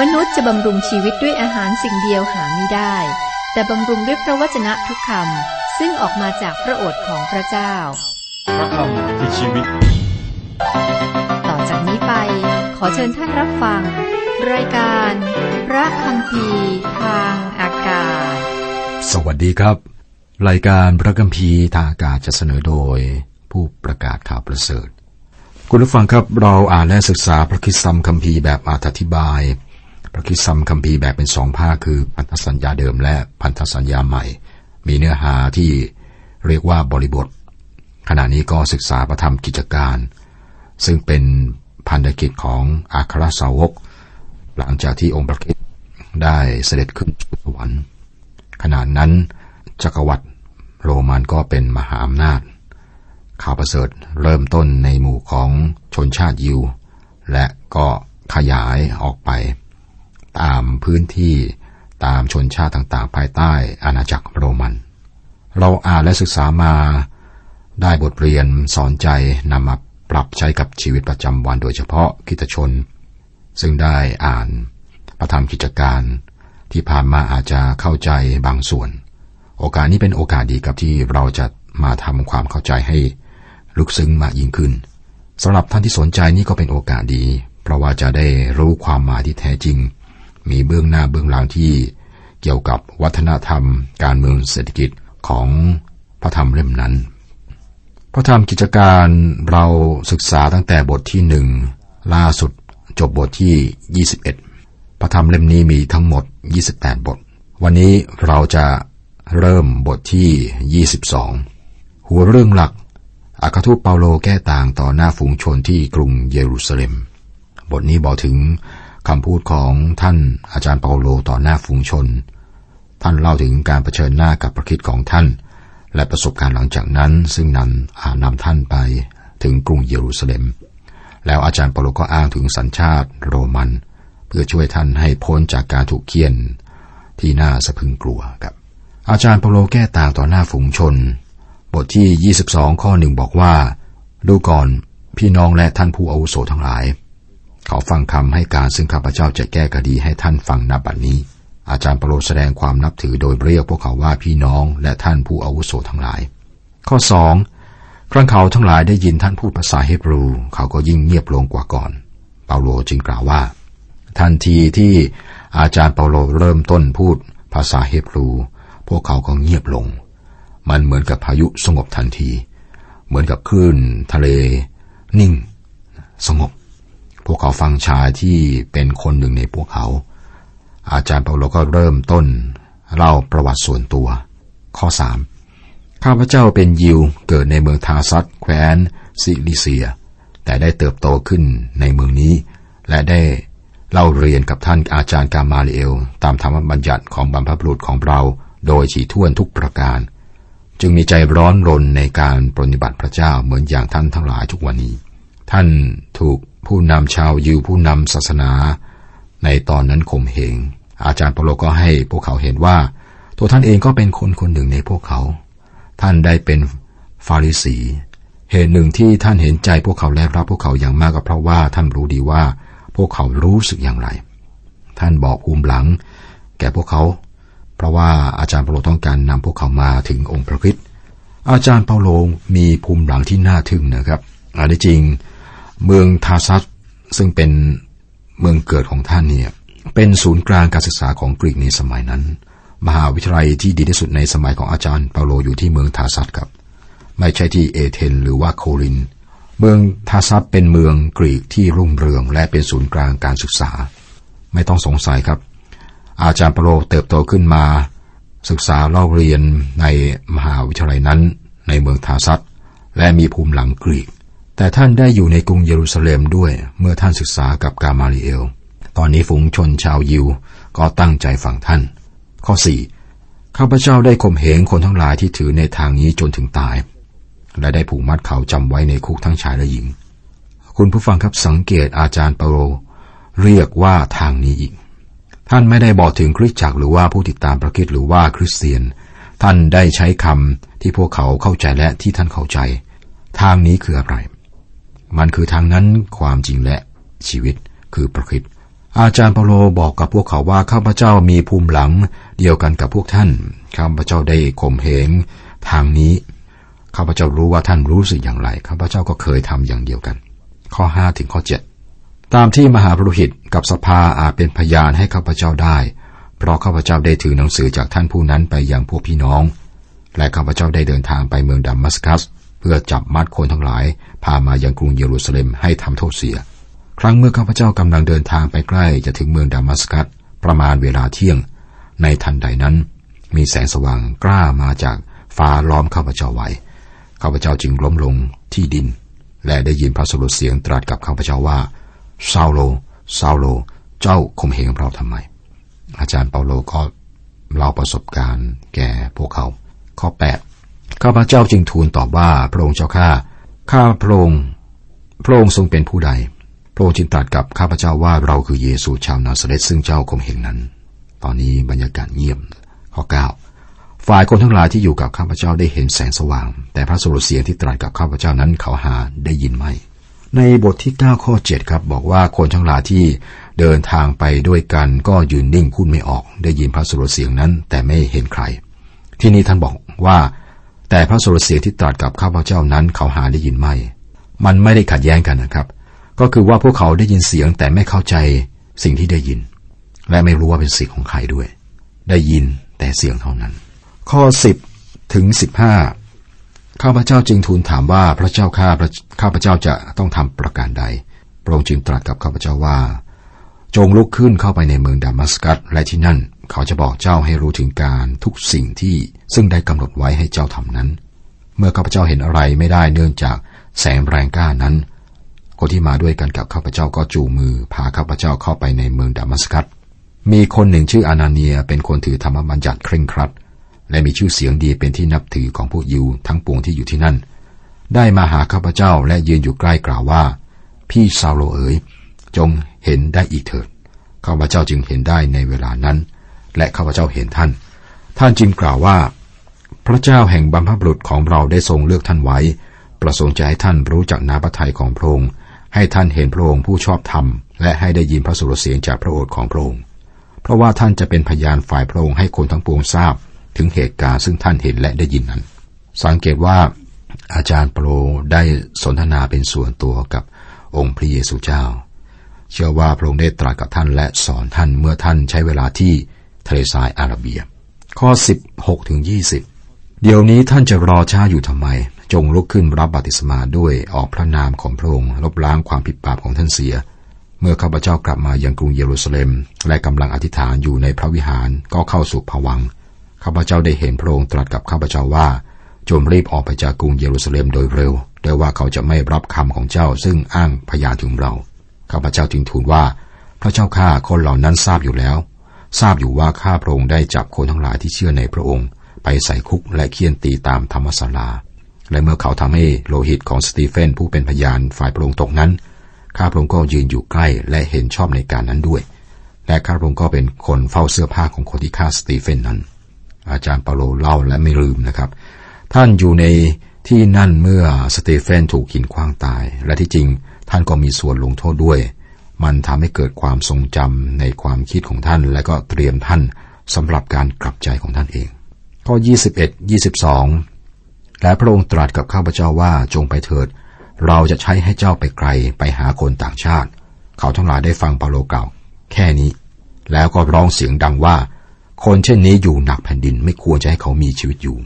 มนุษย์จะบำรุงชีวิตด้วยอาหารสิ่งเดียวหาไม่ได้ แต่บำรุงด้วยพระวจนะทุกคำซึ่งออกมาจากพระโอษฐ์ของพระเจ้า พระคำคือชีวิต ต่อจากนี้ไป ขอเชิญท่านรับฟัง รายการ พระคำพีร์ทางอากาศ สวัสดีครับ รายการพระกัมพีร์ทางอากาศจะเสนอโดย ผู้ประกาศข่าวประเสริฐ คุณผู้ฟังครับเราอ่านและศึกษาพระคิดซัมคัมภีร์แบบอธิบาย พระคิดซัมคัมภีร์แบบเป็นสองภาคคือพันธสัญญาเดิมและพันธสัญญาใหม่ มีเนื้อหาที่เรียกว่าบริบท ขณะนี้ก็ศึกษาพระธรรมกิจการ ซึ่งเป็นพันธกิจของอัครสาวก หลังจากที่องค์พระคริสต์ได้เสด็จขึ้นสวรรค์ขณะนั้นจักรวรรดิโรมันก็เป็นมหาอำนาจ ข่าวประเสริฐเริ่มต้นในหมู่ของชนชาติยิว และก็ขยายออกไป ตามพื้นที่ตามชนชาติต่างๆ ภายใต้อาณาจักรโรมัน เราอ่านและศึกษามาได้บทเรียนสอนใจนำมาปรับใช้กับชีวิตประจำวันโดยเฉพาะคริสตชน ซึ่งได้อ่านพระธรรมกิจการที่ผ่านมาอาจจะเข้าใจบางส่วน โอกาสนี้เป็นโอกาสดีกับที่เราจะมาทำความเข้าใจให้ลึกซึ้งมากยิ่งขึ้นสำหรับท่านที่สนใจนี่ก็เป็นโอกาสดี เพราะว่าจะได้รู้ความหมายที่แท้จริง มีเบื้องหน้าเบื้องหลังที่เกี่ยวกับวัฒนธรรม การเมืองเศรษฐกิจของพระธรรมเล่มนั้น พระธรรมกิจการเราศึกษาตั้งแต่บทที่หนึ่งล่าสุดจบบทที่ 21 พระธรรมเล่มนี้มีทั้งหมด 28 บท วันนี้เราจะเริ่มบทที่ 22 หัวเรื่องหลักอาคาทูตเปาโลแก้ต่างต่อหน้าฝูงชนที่กรุงเยรูซาเล็ม บทนี้บอกถึง คำพูดของท่านอาจารย์เปาโลต่อหน้าฝูงชน ท่านเล่าถึงการรเผชิญหน้ากับพระคิดของท่าน และประสบการณ์หลังจากนั้น ซึ่งนั้นอานำท่านไปถึงกรุงเยรูซาเล็ม แล้วอาจารย์เปาโลก็อ้างถึงสัญชาติโรมัน เพื่อช่วยท่านให้พ้นจากการถูกเคี่ยนที่น่าสะพึงกลัวครับ อาจารย์เปาโลแก้ต่างต่อหน้าฝูงชน บทที่ 22 ข้อหนึ่งบอกว่า ดูก่อนพี่น้องและท่านผู้อาวุโสทั้งหลาย ขาฟังคำให้การซึ่งข้าพเจ้าจะแก้คดีให้ท่านฟังนับบัดนี้ อาจารย์เปาโลแสดงความนับถือโดยเรียกพวกเขาว่าพี่น้องและท่านผู้อาวุโสทั้งหลาย ข้อสองครั้งเขาทั้งหลายได้ยินท่านพูดภาษาเฮบรู เขาก็ยิ่งเงียบลงกว่าก่อน เปาโลจึงกล่าวว่า ทันทีที่อาจารย์เปาโลเริ่มต้นพูดภาษาเฮบรู พวกเขาก็เงียบลง มันเหมือนกับพายุสงบทันที เหมือนกับคลื่นทะเล นิ่ง สงบ พวกเขาฟังชายที่เป็นคนหนึ่งในพวกเขา อาจารย์เปาโลก็เริ่มต้นเล่าประวัติส่วนตัว ข้อสามข้าพเจ้าเป็นยิวเกิดในเมืองทาร์ซัสแคว้นซิลิเซีย แต่ได้เติบโตขึ้นในเมืองนี้ และได้เล่าเรียนกับท่านอาจารย์กามาเลเอล ตามธรรมบัญญัติของบรรพบุรุษของเราโดยถี่ถ้วนทุกประการ จึงมีใจร้อนรนในการปฏิบัติพระเจ้าเหมือนอย่างท่านทั้งหลายทุกวันนี้ ท่านถูก ผู้นำชาวยิวผู้นำศาสนา ในตอนนั้นข่มเหง อาจารย์เปโลก็ให้พวกเขาเห็นว่า ตัวท่านเองก็เป็นคนคนหนึ่งในพวกเขา ท่านได้เป็นฟาริสีเหตุหนึ่งที่ท่านเห็นใจพวกเขาและรับพวกเขาอย่างมากก็เพราะว่าท่านรู้ดีว่า พวกเขารู้สึกอย่างไร ท่านบอกภูมิหลัง แก่พวกเขา เพราะว่าอาจารย์เปาโลต้องการนำพวกเขามาถึงองค์พระคริสต์อาจารย์เปาโลมีภูมิหลังที่น่าทึ่งนะครับอันที่จริง เมืองทาร์ซัสซึ่งเป็นเมืองเกิดของท่านเนี่ยเป็นศูนย์กลางการศึกษาของกรีกในสมัยนั้น มหาวิทยาลัยที่ดีที่สุดในสมัยของอาจารย์เปาโลอยู่ที่เมืองทาร์ซัสครับ ไม่ใช่ที่เอเธนส์หรือว่าโครินธ์ เมืองทาร์ซัสเป็นเมืองกรีกที่รุ่งเรืองและเป็นศูนย์กลางการศึกษา ไม่ต้องสงสัยครับ อาจารย์เปาโลเติบโตขึ้นมา ศึกษาเล่าเรียนในมหาวิทยาลัยนั้น ในเมืองทาซัสและมีภูมิหลังกรีก แต่ท่านได้อยู่ในกรุงเยรูซาเล็มด้วยเมื่อท่านศึกษากับกามาลิเอล ตอนนี้ฝูงชนชาวยิวก็ตั้งใจฟังท่าน ข้อสี่ข้าพเจ้าได้ข่มเหงคนทั้งหลายที่ถือในทางนี้จนถึงตาย และได้ผูกมัดเขาจำไว้ในคุกทั้งชายและหญิง คุณผู้ฟังครับสังเกตอาจารย์เปโลเรียกว่าทางนี้อีก ท่านไม่ได้บอกถึงคริสตจักรหรือว่าผู้ติดตามพระคิดหรือว่าคริสเตียน ท่านได้ใช้คำที่พวกเขาเข้าใจและที่ท่านเข้าใจ ทางนี้คืออะไร มันคือทางนั้นความจริงและชีวิตคือพระคิดอาจารย์เปาโลบอกกับพวกเขาว่าข้าพเจ้ามีภูมิหลังเดียวกันกับพวกท่านข้าพเจ้าได้ข่มเหงทางนี้ข้าพเจ้ารู้ว่าท่านรู้สึกอย่างไรข้าพเจ้าก็เคยทำอย่างเดียวกัน ข้อห้าถึงข้อเจ็ดตามที่มหาปรุหิตกับสภาอาจเป็นพยานให้ข้าพเจ้าได้ เพราะข้าพเจ้าได้ถือหนังสือจากท่านผู้นั้นไปยังพวกพี่น้อง และข้าพเจ้าได้เดินทางไปเมืองดัมมัสกัส เพื่อจับมัดคนทั้งหลาย พามายังกรุงเยรูซาเล็มให้ทำโทษเสีย ครั้งเมื่อข้าพเจ้ากำลังเดินทางไปใกล้จะถึงเมืองดัมมัสกัสประมาณเวลาเที่ยง ในทันใดนั้น มีแสงสว่างกล้ามาจากฟ้าล้อมข้าพเจ้าไว้ข้าพเจ้าจึงล้มลงที่ดิน และได้ยินพระสุรเสียงตรัสกับข้าพเจ้าว่าซาโลซาโล เจ้าข่มเหงเราทำไม อาจารย์เปาโลก็เล่าประสบการณ์แก่พวกเขา ข้อ8 ข้าพเจ้าจึงทูลตอบว่าพระองค์เจ้าข้าข้าพระองค์พระองค์ทรงเป็นผู้ใด พระองค์จึงตรัสกับข้าพเจ้าว่าเราคือเยซูชาวนาซาเรตซึ่งเจ้าข่มเหงนั้น ตอนนี้บรรยากาศเงียบข้อ9ฝ่ายคนทั้งหลายที่อยู่กับข้าพเจ้าได้เห็นแสงสว่าง แต่พระสุรเสียงที่ตรัสกับข้าพเจ้านั้นเขาหาได้ยินไม่ ในบทที่9ข้อ7ครับบอกว่าคนทั้งหลายที่เดินทางไปด้วยกันก็ยืนนิ่งพูดไม่ออก ได้ยินพระสุรเสียงนั้น แต่ไม่เห็นใคร ที่นี้ท่านบอกว่า แต่พระสุรเสียงที่ตรัสกับข้าพเจ้านั้นเขาหาได้ยินไม่ มันไม่ได้ขัดแย้งกันนะครับ ก็คือว่าพวกเขาได้ยินเสียงแต่ไม่เข้าใจสิ่งที่ได้ยิน และไม่รู้ว่าเป็นเสียงของใครด้วย ได้ยินแต่เสียงเท่านั้น ข้อ10ถึง15ข้าพเจ้าจึงทูลถามว่าพระเจ้าข้าข้าพเจ้าจะต้องทำประการใด พระองค์จึงตรัสกับข้าพเจ้าว่า จงลุกขึ้นเข้าไปในเมืองดามัสกัสและที่นั่น เขาจะบอกเจ้าให้รู้ถึงการทุกสิ่งที่ซึ่งได้กำหนดไว้ให้เจ้าทำนั้น เมื่อข้าพเจ้าเห็นอะไรไม่ได้เนื่องจากแสงแรงกล้านั้น คนที่มาด้วยกันกับข้าพเจ้าก็จูงมือพาข้าพเจ้าเข้าไปในเมืองดามัสกัส มีคนหนึ่งชื่ออานาเนียเป็นคนถือธรรมบัญญัติเคร่งครัด และมีชื่อเสียงดีเป็นที่นับถือของพวกยิวทั้งปวงที่อยู่ที่นั่น ได้มาหาข้าพเจ้าและยืนอยู่ใกล้กล่าวว่า พี่ซาโลเอ๋ยจงเห็นได้อีกเถิดข้าพเจ้าจึงเห็นได้ในเวลานั้น และข้าพเจ้าเห็นท่าน ท่านจึงกล่าวว่า พระเจ้าแห่งบรรพบุรุษของเราได้ทรงเลือกท่านไว้ ประสงค์จะให้ท่านรู้จักนาพระทัยของพระองค์ ให้ท่านเห็นพระองค์ผู้ชอบธรรม และให้ได้ยินพระสุรเสียงจากพระโอษฐ์ของพระองค์ เพราะว่าท่านจะเป็นพยานฝ่ายพระองค์ให้คนทั้งปวงทราบ ถึงเหตุการณ์ซึ่งท่านเห็นและได้ยินนั้น สังเกตว่าอาจารย์โปรได้สนทนาเป็นส่วนตัวกับองค์พระเยซูเจ้า เชื่อว่าพระองค์ได้ตรัสกับท่านและสอนท่านเมื่อท่านใช้เวลาที่ ทะเลทรายอาระเบีย ข้อ 16ถึง20 เดี๋ยวนี้ท่านจะรอช้าอยู่ทำไม จงลุกขึ้นรับบัติสมาด้วยออกพระนามของพระองค์ลบล้างความผิดบาปของท่านเสีย เมื่อข้าพเจ้ากลับมายังกรุงเยรูซาเล็ม และกำลังอธิษฐานอยู่ในพระวิหารก็เข้าสู่ผวังข้าพเจ้าได้เห็นพระองค์ตรัสกับข้าพเจ้าว่าจงรีบออกไปจากกรุงเยรูซาเล็มโดยเร็วโดยว่าเขาจะไม่รับคำของเจ้าซึ่งอ้างพยานถึงเรา ข้าพเจ้าจึงทูลว่า พระเจ้าข้าคนเหล่านั้นทราบอยู่แล้ว ทราบอยู่ว่าข้าพระองค์ได้จับคนทั้งหลายที่เชื่อในพระองค์ ไปใส่คุกและเฆี่ยนตีตามธรรมศาลา และเมื่อเขาทำให้โลหิตของสตีเฟนผู้เป็นพยานฝ่ายพระองค์ตกนั้น ข้าพระองค์ก็ยืนอยู่ใกล้และเห็นชอบในการนั้นด้วย และข้าพระองค์ก็เป็นคนเฝ้าเสื้อผ้าของคนที่ฆ่าสตีเฟนนั้น อาจารย์เปาโลเล่าและไม่ลืมนะครับ ท่านอยู่ในที่นั่นเมื่อสตีเฟนถูกหินคว้างตาย และที่จริงท่านก็มีส่วนลงโทษด้วย มันทำให้เกิดความทรงจำในความคิดของท่าน และก็เตรียมท่านสำหรับการกลับใจของท่านเอง ข้อ 21 22 และพระองค์ตรัสกับข้าพเจ้าว่าจงไปเถิด เราจะใช้ให้เจ้าไปไกลไปหาคนต่างชาติ เขาทั้งหลายได้ฟังเปาโลกล่าวแค่นี้ แล้วก็ร้องเสียงดังว่า คนเช่นนี้อยู่หนักแผ่นดินไม่ควรจะให้เขามีชีวิตอยู่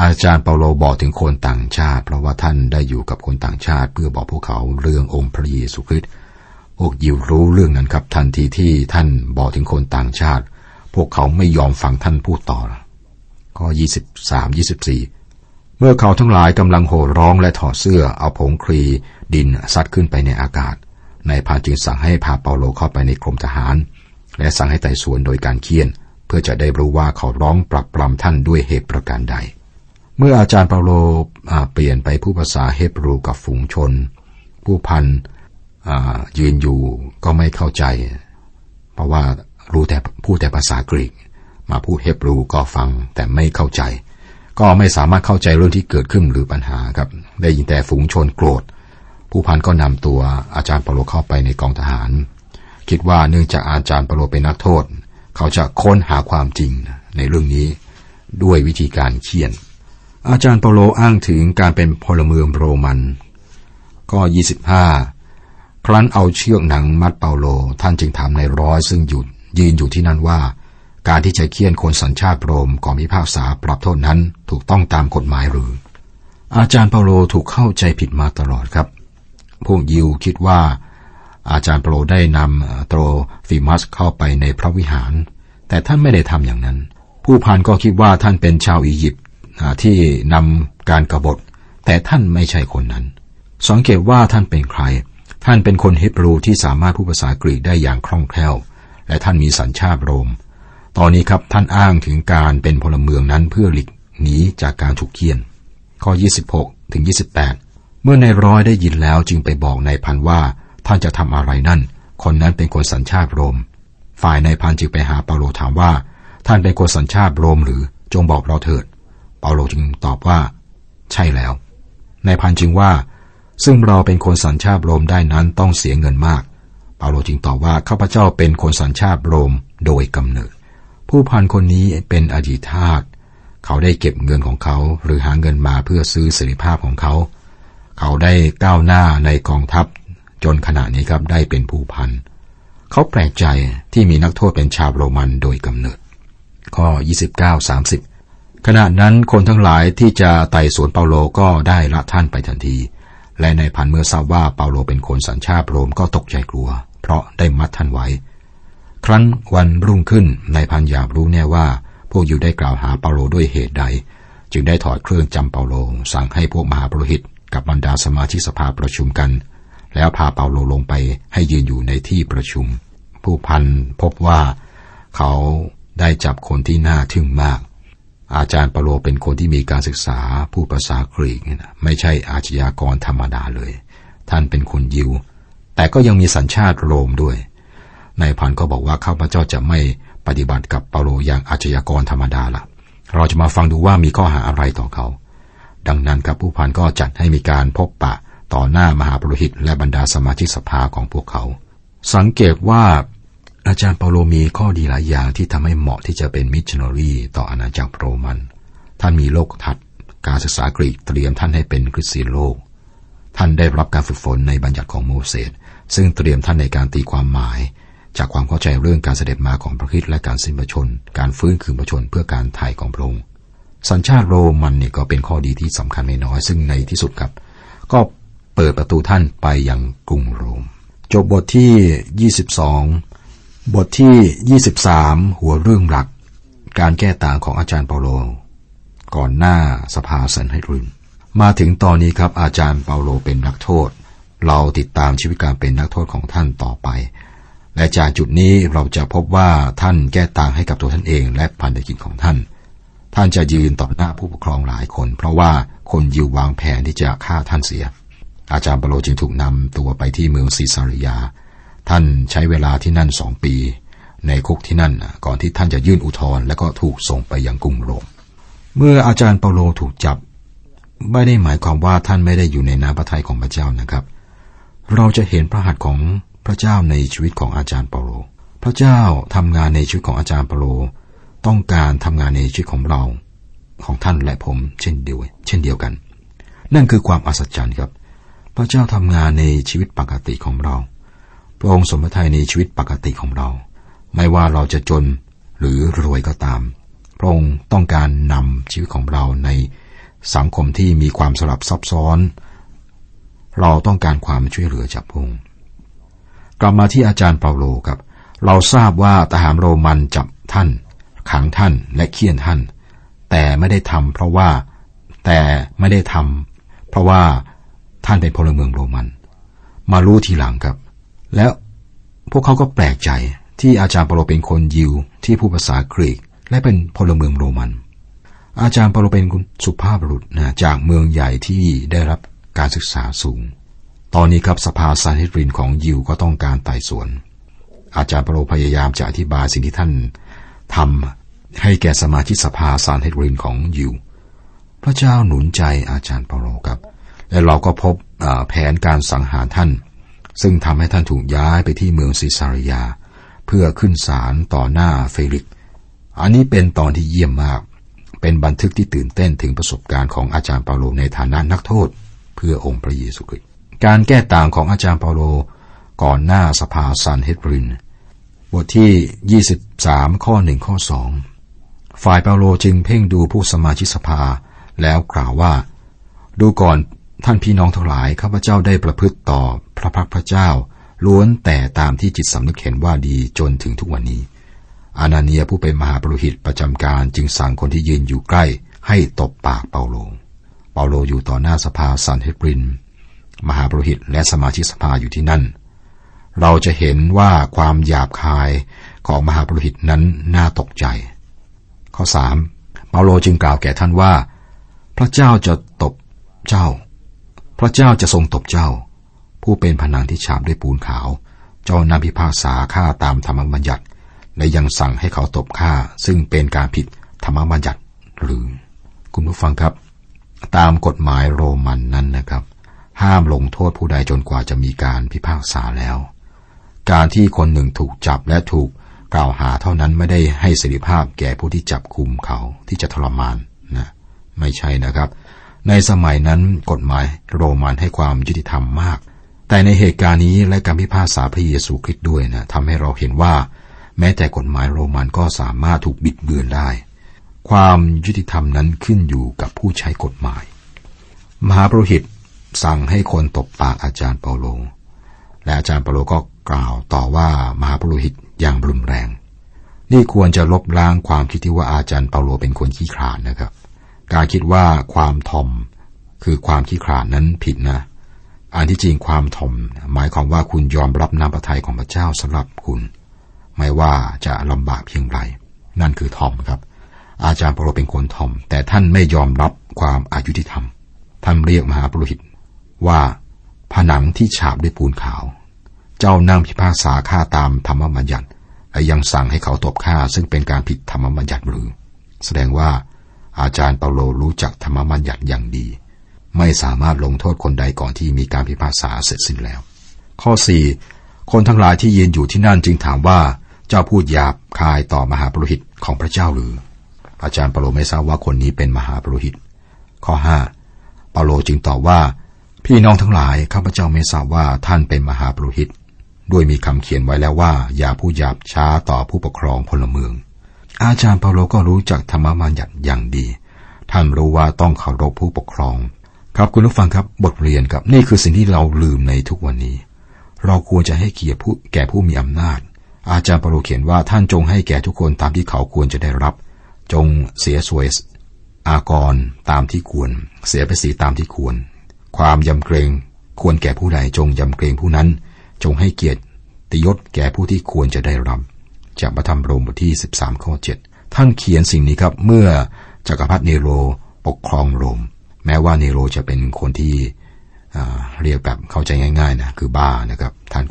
อาจารย์เปาโลบอกถึงคนต่างชาติ เพราะว่าท่านได้อยู่กับคนต่างชาติ เพื่อบอกพวกเขาเรื่ององค์พระเยซูคริสต์ พวกยิวรู้เรื่องนั้นครับ ทันทีที่ท่านบอกถึงคนต่างชาติ พวกเขาไม่ยอมฟังท่านพูดต่อข้อ23 24 เมื่อเขาทั้งหลายกำลังโห่ร้องและถอดเสื้อเอาผงครีดินซัดขึ้นไปในอากาศ นายพานจึงสั่งให้พาเปาโลเข้าไปในกรมทหาร และสั่งให้ไต่สวนโดยการเคี่ยน เพื่อจะได้รู้ว่าเขาร้องปรับปรามท่านด้วยเหตุประการใด เมื่ออาจารย์เปาโลเปลี่ยนไปผู้ภาษาเฮบรูกับฝูงชน ผู้พัน ยืนอยู่ก็ไม่เข้าใจ เพราะว่ารู้แต่พูดแต่ภาษากรีก มาพูดเฮบรูก็ฟังแต่ไม่เข้าใจ ก็ไม่สามารถเข้าใจเรื่องที่เกิดขึ้นหรือปัญหาครับ ได้ยินแต่ฝูงชนโกรธ ผู้พันก็นำตัวอาจารย์เปโลเข้าไปในกองทหาร คิดว่าเนื่องจากอาจารย์เปโลเป็นนักโทษ เขาจะค้นหาความจริงในเรื่องนี้ด้วยวิธีการเขียน อาจารย์เปโลอ้างถึงการเป็นพลเมืองโรมัน ก็ 25 รั้นเอาเชือกหนังมัดเปาโล ท่านจึงถามในร้อยซึ่งหยุดยืนอยู่ที่นั่นว่า การที่จะเคี่ยนคนสัญชาติโรมก่อนพิพากษาปรับโทษนั้นถูกต้องตามกฎหมายหรือ อาจารย์เปาโลถูกเข้าใจผิดมาตลอดครับ พวกยิวคิดว่า อาจารย์เปาโลได้นำโตรฟิมัสเข้าไปในพระวิหาร แต่ท่านไม่ได้ทำอย่างนั้น ผู้พันก็คิดว่าท่านเป็นชาวอียิปต์ที่นำการกรบฏแต่ท่านไม่ใช่คนนั้น สังเกตว่าท่านเป็นใคร ท่านเป็นคนฮิบรูที่สามารถพูดภาษากรีกได้อย่างคล่องแคล่ว และท่านมีสัญชาติโรม ตอนนี้ครับท่านอ้างถึงการเป็นพลเมืองนั้นเพื่อหลีกหนีจากการถูกเคี่ยน ข้อ 26 ถึง 28 เมื่อในร้อยได้ยินแล้วจึงไปบอกนายพันว่าท่านจะทำอะไรนั่น คนนั้นเป็นคนสัญชาติโรม ฝ่ายนายพันจึงไปหาเปาโลถามว่า ท่านเป็นคนสัญชาติโรมหรือจงบอกเราเถิด เปาโลจึงตอบว่า ใช่แล้วนายพันจึงว่า ซึ่งเราเป็นคนสัญชาติโรมได้นั้นต้องเสียเงินมาก เปาโลจึงตอบว่าข้าพเจ้าเป็นคนสัญชาติโรมโดยกำเนิด ผู้พันคนนี้เป็นอดีตทาสเขาได้เก็บเงินของเขาหรือหาเงินมาเพื่อซื้อสิริภาพของเขา เขาได้ก้าวหน้าในกองทัพ จนขณะนี้ครับได้เป็นผู้พัน เขาแปลกใจที่มีนักโทษเป็นชาวโรมันโดยกำเนิด ข้อ 29-30 ขณะนั้นคนทั้งหลายที่จะไต่สวนเปาโลก็ได้ละท่านไปทันที และในพันเมื่อทราบว่าเปาโลเป็นคนสัญชาติโรมก็ตกใจกลัว เพราะได้มัดท่านไว้ ครั้นวันรุ่งขึ้นในพันอยากรู้แน่ว่า พวกยูได้กล่าวหาเปาโลด้วยเหตุใด จึงได้ถอดเครื่องจำเปาโลสั่งให้พวกมหาปรหิตกับบรรดาสมาชิกสภาประชุมกัน แล้วพาเปาโลลงไปให้ยืนอยู่ในที่ประชุม ผู้พันพบว่าเขาได้จับคนที่น่าทึ่งมาก อาจารย์เปาโลเป็นคนที่มีการศึกษาผู้ภาษากรีกไม่ใช่อาชญากรธรรมดาเลย ท่านเป็นคนยิว แต่ก็ยังมีสัญชาติโรมด้วยนายพันก็บอกว่าข้าพเจ้าจะไม่ปฏิบัติกับเปาโลอย่างอาชญากรธรรมดาละ่ะ เราจะมาฟังดูว่ามีข้อหาอะไรต่อเขา ดังนั้นครับผู้พันก็จัดให้มีการพบปะต่อหน้ามหาปรหิตและบรรดาสมาชิกสภาของพวกเขา สังเกตว่า อาจารย์เปาโลมีข้อดีหลายอย่างที่ทำให้เหมาะที่จะเป็นมิชชันนารีต่ออาณาจักรโรมัน ท่านมีโลกทัศน์การศึกษากรีกเตรียมท่านให้เป็นคริสเตียนโลก ท่านได้รับการฝึกฝนในบัญญัติของโมเสสซึ่งเตรียมท่านในการตีความหมาย จากความเข้าใจเรื่องการเสด็จมาของพระคิดและการสิ้นพระชน การฟื้นคืนพระชนเพื่อการถ่ายของพระองค์สัญชาติโรมันเนี่ยก็เป็นข้อดีที่สำคัญไม่น้อยซึ่งในที่สุดครับ ก็เปิดประตูท่านไปยังกรุงโรม จบบทที่ 22 บทที่ 23 หัวเรื่องหลัก การแก้ต่างของอาจารย์เปาโล ก่อนหน้าสภาสันให้รินมาถึงตอนนี้ครับอาจารย์เปาโลเป็นนักโทษ เราติดตามชีวิตการเป็นนักโทษของท่านต่อไป และจากจุดนี้เราจะพบว่าท่านแก้ต่างให้กับตัวท่านเอง และพันธกิจของท่าน ท่านจะยืนต่อหน้าผู้ปกครองหลายคน เพราะว่าคนยิววางแผนที่จะฆ่าท่านเสีย อาจารย์เปาโลจึงถูกนำตัวไปที่เมืองซีซาริยา ท่านใช้เวลาที่นั่นสองปี ในคุกที่นั่นก่อนที่ท่านจะยื่นอุทธรณ์และก็ถูกส่งไปยังกรุงโรม เมื่ออาจารย์เปโลถูกจับ ไม่ได้หมายความว่าท่านไม่ได้อยู่ในน้ำพระทัยของพระเจ้านะครับ เราจะเห็นพระหัตถ์ของพระเจ้าในชีวิตของอาจารย์เปาโล พระเจ้าทำงานในชีวิตของอาจารย์เปาโล ต้องการทำงานในชีวิตของเราของท่านและผมเช่นเดียวเช่นเดียวกัน นั่นคือความอัศจรรย์ครับ พระเจ้าทำงานในชีวิตปกติของเรา พระองค์สมทัยในชีวิตปกติของเรา ไม่ว่าเราจะจนหรือรวยก็ตาม พระองค์ต้องการนำชีวิตของเราในสังคมที่มีความสลับซับซ้อน เราต้องการความช่วยเหลือจากพระองค์กลับมาที่อาจารย์เปาโลครับ เราทราบว่าทหารโรมันจับท่าน ขังท่านและเคี่ยนท่าน แต่ไม่ได้ทำเพราะว่าแต่ไม่ได้ทำเพราะว่าท่านเป็นพลเมืองโรมัน มารู้ทีหลังครับ แล้วพวกเขาก็แปลกใจที่อาจารย์เปโลเป็นคนยิวที่ผู้ภาษากรีก และเป็นพลเมืองโรมัน อาจารย์เปโลเป็นสุภาพบุรุษนะจากเมืองใหญ่ที่ได้รับการศึกษาสูง ตอนนี้ครับสภาซานเฮดรินของยิวก็ต้องการไต่สวน อาจารย์เปโลพยายามจะอธิบายสิ่งที่ท่านทำให้แก่สมาชิกสภาซานเฮดรินของยิว พระเจ้าหนุนใจอาจารย์เปาโลครับ และเราก็พบแผนการสังหารท่าน ซึ่งทำให้ท่านถูกย้ายไปที่เมืองซีซารียา เพื่อขึ้นศาลต่อหน้าเฟลิกส์ อันนี้เป็นตอนที่เยี่ยมมาก เป็นบันทึกที่ตื่นเต้นถึงประสบการณ์ของอาจารย์เปาโลในฐานะนักโทษ เพื่อองค์พระเยซูคริสต์ การแก้ต่างของอาจารย์เปาโลก่อนหน้าสภาซันเฮดริน บทที่ 23 ข้อหนึ่งข้อสองฝ่ายเปาโลจึงเพ่งดูผู้สมาชิกสภาแล้วกล่าวว่า ดูก่อน ท่านพี่น้องทั้งหลายข้าพเจ้าได้ประพฤติต่อพระพักพระเจ้า ล้วนแต่ตามที่จิตสำนึกเห็นว่าดีจนถึงทุกวันนี้ อานาเนียผู้เป็นมหาปรุหิตประจำการจึงสั่งคนที่ยืนอยู่ใกล้ ให้ตบปากเปาโล เปาโลอยู่ต่อหน้าสภาซันเฮบริน มหาปรุหิตและสมาชิกสภาอยู่ที่นั่น เราจะเห็นว่าความหยาบคายของมหาปรุหิตนั้นน่าตกใจ ข้อสามเปาโลจึงกล่าวแก่ท่านว่า พระเจ้าจะตบเจ้า พระเจ้าจะทรงตบเจ้า ผู้เป็นผนังที่ฉาบด้วยปูนขาว เจ้านำพิพากษาฆ่าตามธรรมบัญญัติ และยังสั่งให้เขาตบฆ่า ซึ่งเป็นการผิดธรรมบัญญัติหรือ คุณผู้ฟังครับ ตามกฎหมายโรมันนั้นนะครับ ห้ามลงโทษผู้ใดจนกว่าจะมีการพิพากษาแล้ว การที่คนหนึ่งถูกจับและถูกกล่าวหาเท่านั้นไม่ได้ให้เสริภาพแก่ผู้ที่จับคุมเขาที่จะทรมานนะไม่ใช่นะครับ ในสมัยนั้นกฎหมายโรมันให้ความยุติธรรมมาก แต่ในเหตุการณ์นี้และการพิพากษาพระเยซูคริสต์ด้วยนะทำให้เราเห็นว่า แม้แต่กฎหมายโรมันก็สามารถถูกบิดเบือนได้ ความยุติธรรมนั้นขึ้นอยู่กับผู้ใช้กฎหมาย มหาปรหิตสั่งให้คนตบปากอาจารย์เปาโล และอาจารย์เปาโลก็กล่าวต่อว่ามหาปรหิตอย่างรุนแรง นี่ควรจะลบล้างความคิดที่ว่าอาจารย์เปาโลเป็นคนขี้ขลาดนะครับ การคิดว่าความทอมคือความขี้ขลาดนั้นผิดนะ อันที่จริงความทอม หมายความว่าคุณยอมรับน้ำพระทัยของพระเจ้าสำหรับคุณ ไม่ว่าจะลำบากเพียงไร นั่นคือทอมครับ อาจารย์เปโลเป็นคนทอม แต่ท่านไม่ยอมรับความอายุที่ทำท่านเรียกมหาปรหิตว่าผนังที่ฉาบด้วยปูนขาว เจ้านั่งพิพากษาฆ่าตามธรรมบัญญัติและยังสั่งให้เขาตบฆ่าซึ่งเป็นการผิดธรรมบัญญัติหรือ แสดงว่า อาจารย์เปาโลรู้จักธรรมบัญญัติอย่างดี ไม่สามารถลงโทษคนใดก่อนที่มีการพิพากษาเสร็จสิ้นแล้ว ข้อ 4 คนทั้งหลายที่ยืนอยู่ที่นั่นจึงถามว่าเจ้าพูดหยาบคายต่อมหาปรหิตของพระเจ้าหรือ อาจารย์เปาโลไม่ทราบว่าคนนี้เป็นมหาปรหิต ข้อ 5 เปาโลจึงตอบว่า พี่น้องทั้งหลายข้าพเจ้าไม่ทราบว่าท่านเป็นมหาปรหิตด้วยมีคำเขียนไว้แล้วว่า อย่าพูดหยาบช้าต่อผู้ปกครองพลเมือง อาจารย์เปาโลก็รู้จักธรรมบัญญัติอย่างดี ท่านรู้ว่าต้องเคารพผู้ปกครอง ครับคุณผู้ฟังครับบทเรียนครับนี่คือสิ่งที่เราลืมในทุกวันนี้ เราควรจะให้เกียรติผู้แก่ผู้มีอำนาจ อาจารย์เปาโลเขียนว่าท่านจงให้แก่ทุกคนตามที่เขาควรจะได้รับ จงเสียสวยอากรตามที่ควร เสียภาษีตามที่ควร ความยำเกรงควรแก่ผู้ใดจงยำเกรงผู้นั้น จงให้เกียรติยศแก่ผู้ที่ควรจะได้รับ จากพระธรรมโรมบทที่ 13 ข้อ 7 ท่านเขียนสิ่งนี้ครับเมื่อจักรพรรดิเนโรปกครองโรม แม้ว่าเนโรจะเป็นคนที่เรียกแบบเข้าใจง่าย ๆนะคือบ้านะครับ ท่าน